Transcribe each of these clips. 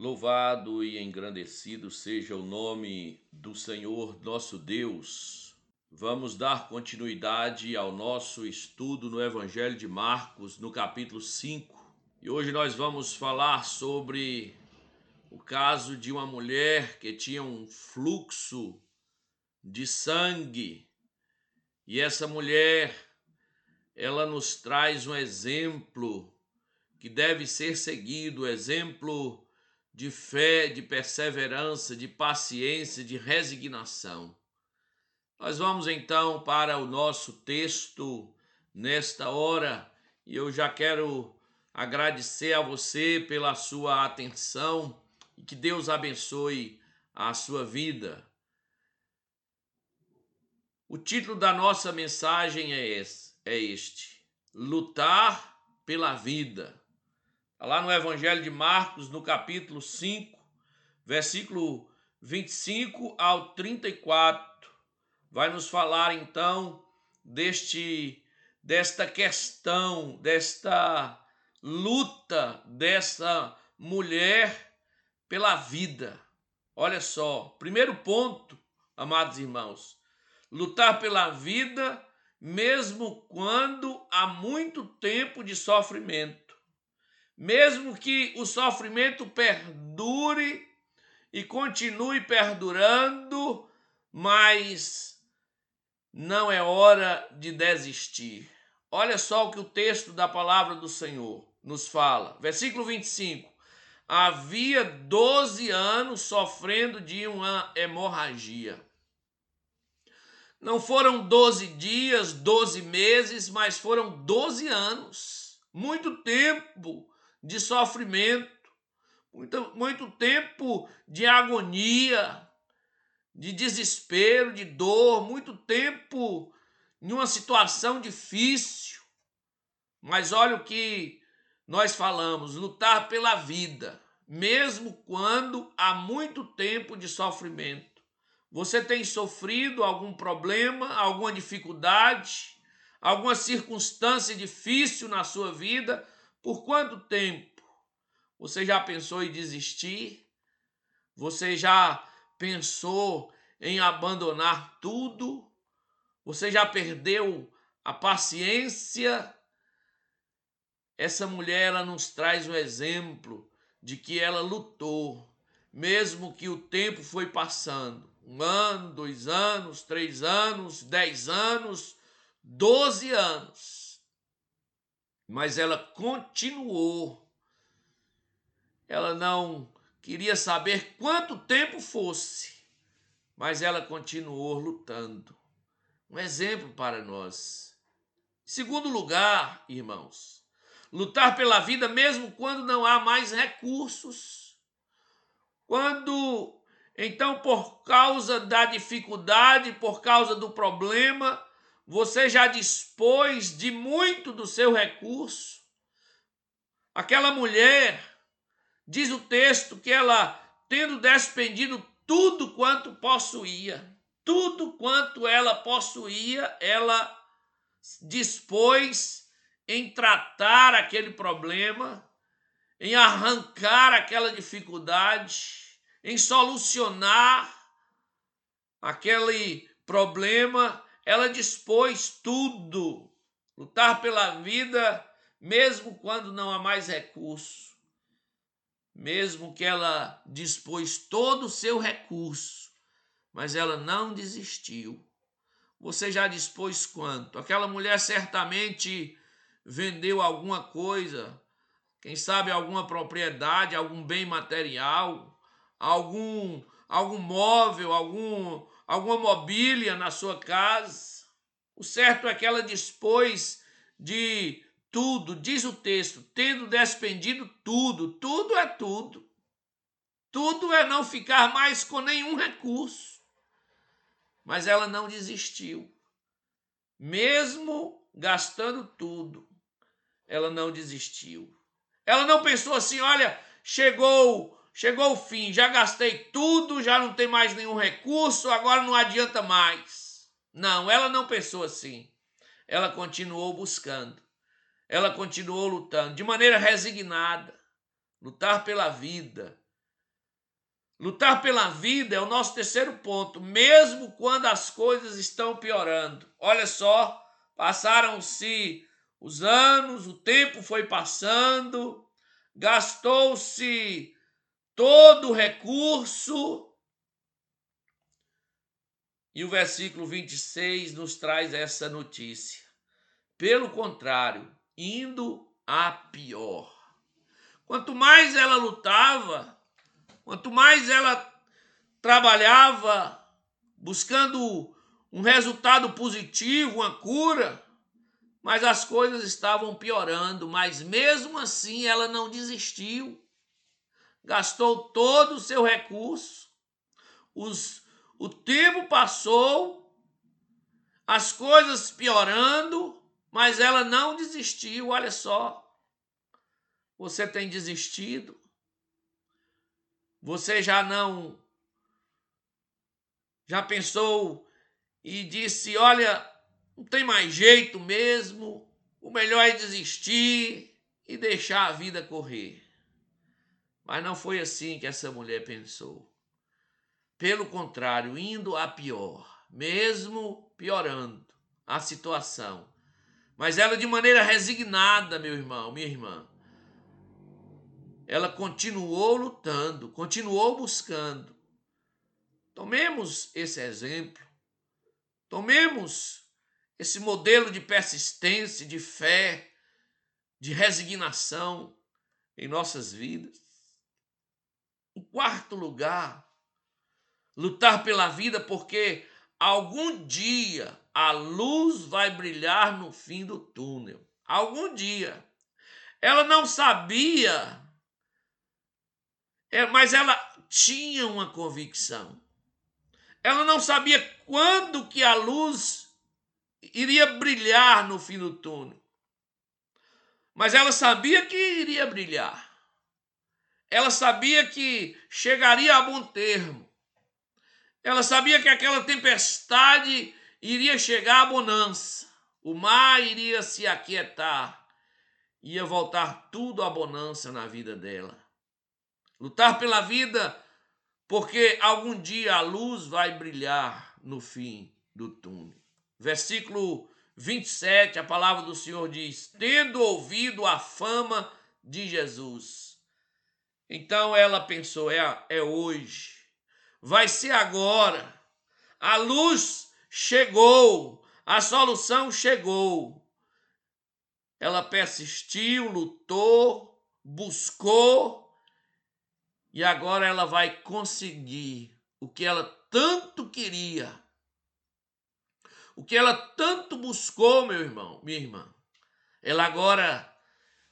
Louvado e engrandecido seja o nome do Senhor nosso Deus. Vamos dar continuidade ao nosso estudo no Evangelho de Marcos, no capítulo 5. E hoje nós vamos falar sobre o caso de uma mulher que tinha um fluxo de sangue. E essa mulher, ela nos traz um exemplo que deve ser seguido, exemplo de fé, de perseverança, de paciência, de resignação. Nós vamos então para o nosso texto nesta hora e eu já quero agradecer a você pela sua atenção e que Deus abençoe a sua vida. O título da nossa mensagem é, é este: Lutar pela vida. Tá lá no Evangelho de Marcos, no capítulo 5, versículo 25 ao 34, vai nos falar então deste desta questão, desta luta dessa mulher pela vida. Olha só, primeiro ponto, amados irmãos, lutar pela vida mesmo quando há muito tempo de sofrimento mesmo que o sofrimento perdure e continue perdurando, mas não é hora de desistir. Olha só o que o texto da palavra do Senhor nos fala. Versículo 25. Havia 12 anos sofrendo de uma hemorragia. Não foram 12 dias, 12 meses, mas foram 12 anos. Muito tempo de sofrimento, muito, muito tempo de agonia, de desespero, de dor, muito tempo em uma situação difícil. Mas olha o que nós falamos: lutar pela vida, mesmo quando há muito tempo de sofrimento. Você tem sofrido algum problema, alguma dificuldade, alguma circunstância difícil na sua vida? Por quanto tempo você já pensou em desistir? Você já pensou em abandonar tudo? Você já perdeu a paciência? Essa mulher ela nos traz um exemplo de que ela lutou, mesmo que o tempo foi passando um ano, dois anos, três anos, dez anos, doze anos mas ela continuou. Ela não queria saber quanto tempo fosse, mas ela continuou lutando. Um exemplo para nós. Segundo lugar, irmãos, lutar pela vida mesmo quando não há mais recursos. Quando, então, por causa da dificuldade, por causa do problema, você já dispôs de muito do seu recurso. Aquela mulher, diz o texto, que ela, tendo despendido tudo quanto possuía, tudo quanto ela possuía, ela dispôs em tratar aquele problema, em arrancar aquela dificuldade, em solucionar aquele problema ela dispôs tudo, lutar pela vida, mesmo quando não há mais recurso, mesmo que ela dispôs todo o seu recurso, mas ela não desistiu. Você já dispôs quanto? Aquela mulher certamente vendeu alguma coisa, quem sabe alguma propriedade, algum bem material, algum algum móvel, algum alguma mobília na sua casa. O certo é que ela dispôs de tudo, diz o texto, tendo despendido tudo, tudo é tudo. Tudo é não ficar mais com nenhum recurso. Mas ela não desistiu. Mesmo gastando tudo, ela não desistiu. Ela não pensou assim: olha, chegou chegou o fim, já gastei tudo, já não tem mais nenhum recurso, agora não adianta mais. Não, ela não pensou assim. Ela continuou buscando. Ela continuou lutando de maneira resignada, lutar pela vida, Lutar pela vida é o nosso terceiro ponto, mesmo quando as coisas estão piorando. Olha só, passaram-se os anos, o tempo foi passando, gastou-se todo recurso. E o versículo 26 nos traz essa notícia. Pelo contrário, indo a pior. Quanto mais ela lutava, Quanto mais ela trabalhava buscando um resultado positivo, uma cura, mas as coisas estavam piorando. Mas mesmo assim ela não desistiu. Gastou todo o seu recurso. Os, o tempo passou, as coisas piorando, mas ela não desistiu. Olha só. Você tem desistido? Você já não já pensou e disse: "Olha, não tem mais jeito mesmo, o melhor é desistir e deixar a vida correr". Mas não foi assim que essa mulher pensou. Pelo contrário, indo a pior, mesmo piorando a situação. Mas ela de maneira resignada, meu irmão, minha irmã, ela continuou lutando, continuou buscando. Tomemos esse exemplo, tomemos esse modelo de persistência, de fé, de resignação em nossas vidas. Em quarto lugar, lutar pela vida, porque algum dia a luz vai brilhar no fim do túnel. Algum dia. Ela não sabia é, mas ela tinha uma convicção. Ela não sabia quando que a luz iria brilhar no fim do túnel. Mas ela sabia que iria brilhar. Ela sabia que chegaria a bom termo. Ela sabia que aquela tempestade iria chegar a bonança. O mar iria se aquietar. Ia voltar tudo a bonança na vida dela. Lutar pela vida, porque algum dia a luz vai brilhar no fim do túnel. Versículo 27, a palavra do Senhor diz: Tendo ouvido a fama de Jesus. Então ela pensou: é, é hoje, vai ser agora. A luz chegou, a solução chegou. Ela persistiu, lutou, buscou e agora ela vai conseguir o que ela tanto queria. O que ela tanto buscou, meu irmão, minha irmã. Ela agora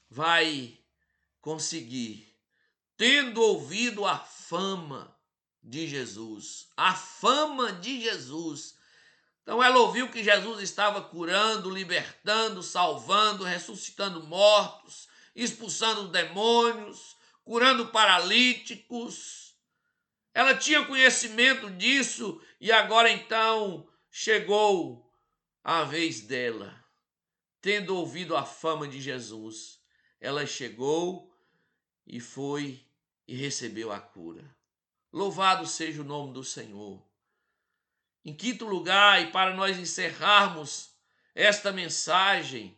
vai conseguir, tendo ouvido a fama de Jesus, a fama de Jesus. Então ela ouviu que Jesus estava curando, libertando, salvando, ressuscitando mortos, expulsando demônios, curando paralíticos. Ela tinha conhecimento disso e agora então chegou a vez dela. Tendo ouvido a fama de Jesus, ela chegou e foi e recebeu a cura. Louvado seja o nome do Senhor. Em quinto lugar, e para nós encerrarmos esta mensagem,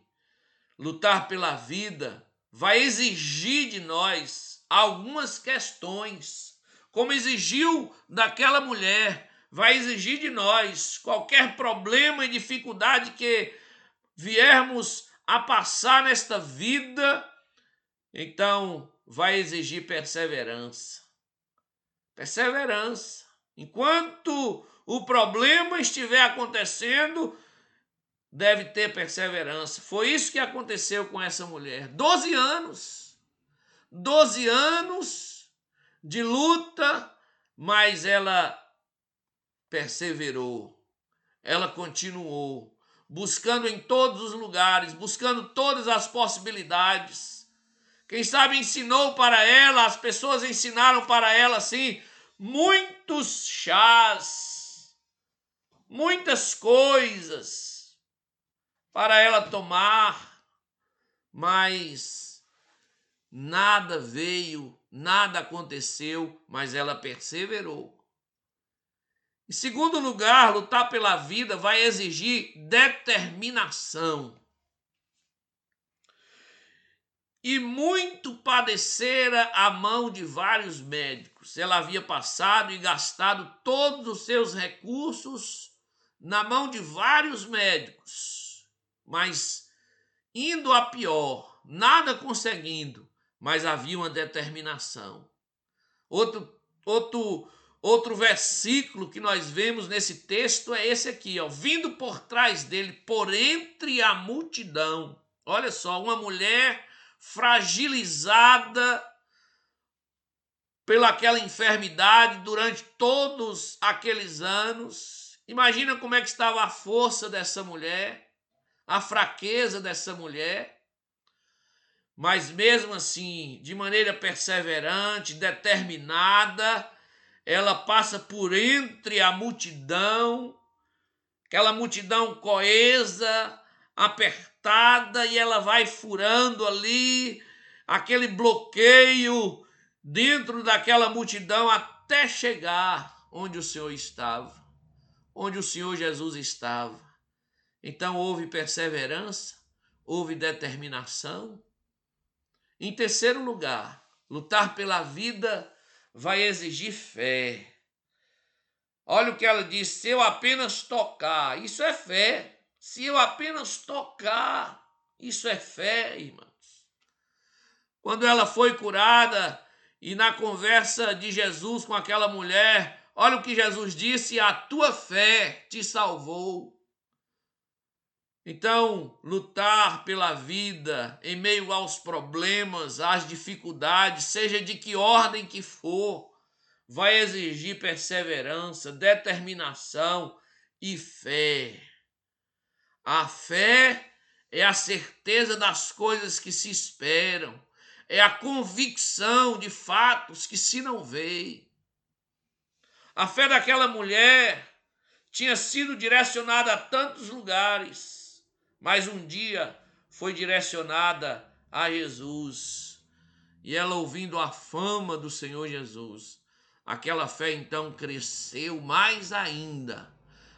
lutar pela vida vai exigir de nós algumas questões, como exigiu daquela mulher, vai exigir de nós qualquer problema e dificuldade que viermos a passar nesta vida, então vai exigir perseverança. Perseverança. Enquanto o problema estiver acontecendo, deve ter perseverança. Foi isso que aconteceu com essa mulher. Doze anos 12 anos de luta, mas ela perseverou, ela continuou, buscando em todos os lugares, buscando todas as possibilidades. Quem sabe ensinou para ela, as pessoas ensinaram para ela assim, muitos chás, muitas coisas para ela tomar, mas nada veio nada aconteceu, mas ela perseverou. Em segundo lugar, lutar pela vida vai exigir determinação. E muito padecera a mão de vários médicos. Ela havia passado e gastado todos os seus recursos na mão de vários médicos, mas indo a pior, nada conseguindo, mas havia uma determinação. Outro, outro, outro versículo que nós vemos nesse texto é esse aqui, ó, vindo por trás dele, por entre a multidão. Olha só, uma mulher fragilizada pelaquela enfermidade durante todos aqueles anos. Imagina como é que estava a força dessa mulher, a fraqueza dessa mulher mas mesmo assim, de maneira perseverante, determinada, ela passa por entre a multidão, aquela multidão coesa, apertada, e ela vai furando ali aquele bloqueio dentro daquela multidão até chegar onde o Senhor estava, onde o Senhor Jesus estava. Então houve perseverança, houve determinação, em terceiro lugar, lutar pela vida vai exigir fé. Olha o que ela diz: se eu apenas tocar, isso é fé. Se eu apenas tocar, isso é fé, irmãos. Quando ela foi curada e na conversa de Jesus com aquela mulher, olha o que Jesus disse: a tua fé te salvou. Então, lutar pela vida em meio aos problemas, às dificuldades, seja de que ordem que for, vai exigir perseverança, determinação e fé. A fé é a certeza das coisas que se esperam, é a convicção de fatos que se não veem. A fé daquela mulher tinha sido direcionada a tantos lugares mas um dia foi direcionada a Jesus. E ela, ouvindo a fama do Senhor Jesus, aquela fé então cresceu mais ainda.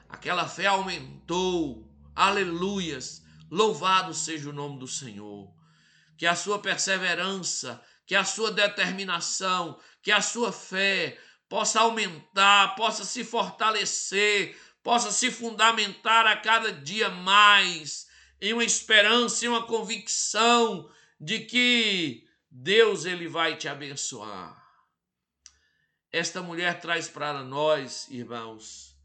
Aquela fé aumentou. Aleluias! Louvado seja o nome do Senhor. Que a sua perseverança, que a sua determinação, que a sua fé possa aumentar, possa se fortalecer, possa se fundamentar a cada dia mais em uma esperança, em uma convicção de que Deus ele vai te abençoar. Esta mulher traz para nós, irmãos,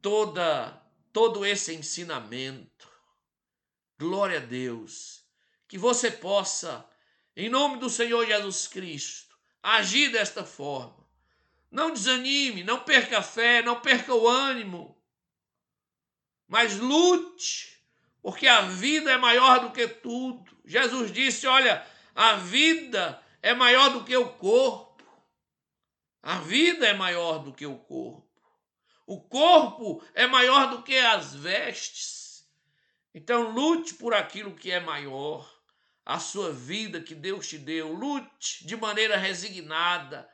toda todo esse ensinamento. Glória a Deus, que você possa, em nome do Senhor Jesus Cristo, agir desta forma. Não desanime, não perca a fé, não perca o ânimo, mas lute porque a vida é maior do que tudo. Jesus disse: Olha, a vida é maior do que o corpo. A vida é maior do que o corpo. O corpo é maior do que as vestes. Então, lute por aquilo que é maior. A sua vida que Deus te deu. Lute de maneira resignada,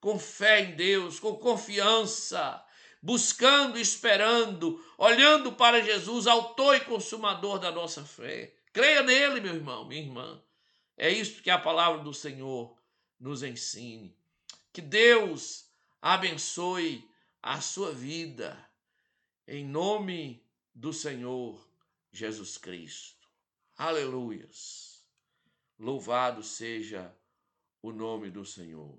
com fé em Deus, com confiança buscando, esperando, olhando para Jesus, autor e consumador da nossa fé. Creia nele, meu irmão, minha irmã. É isso que a palavra do Senhor nos ensine. Que Deus abençoe a sua vida, em nome do Senhor Jesus Cristo. Aleluias. Louvado seja o nome do Senhor.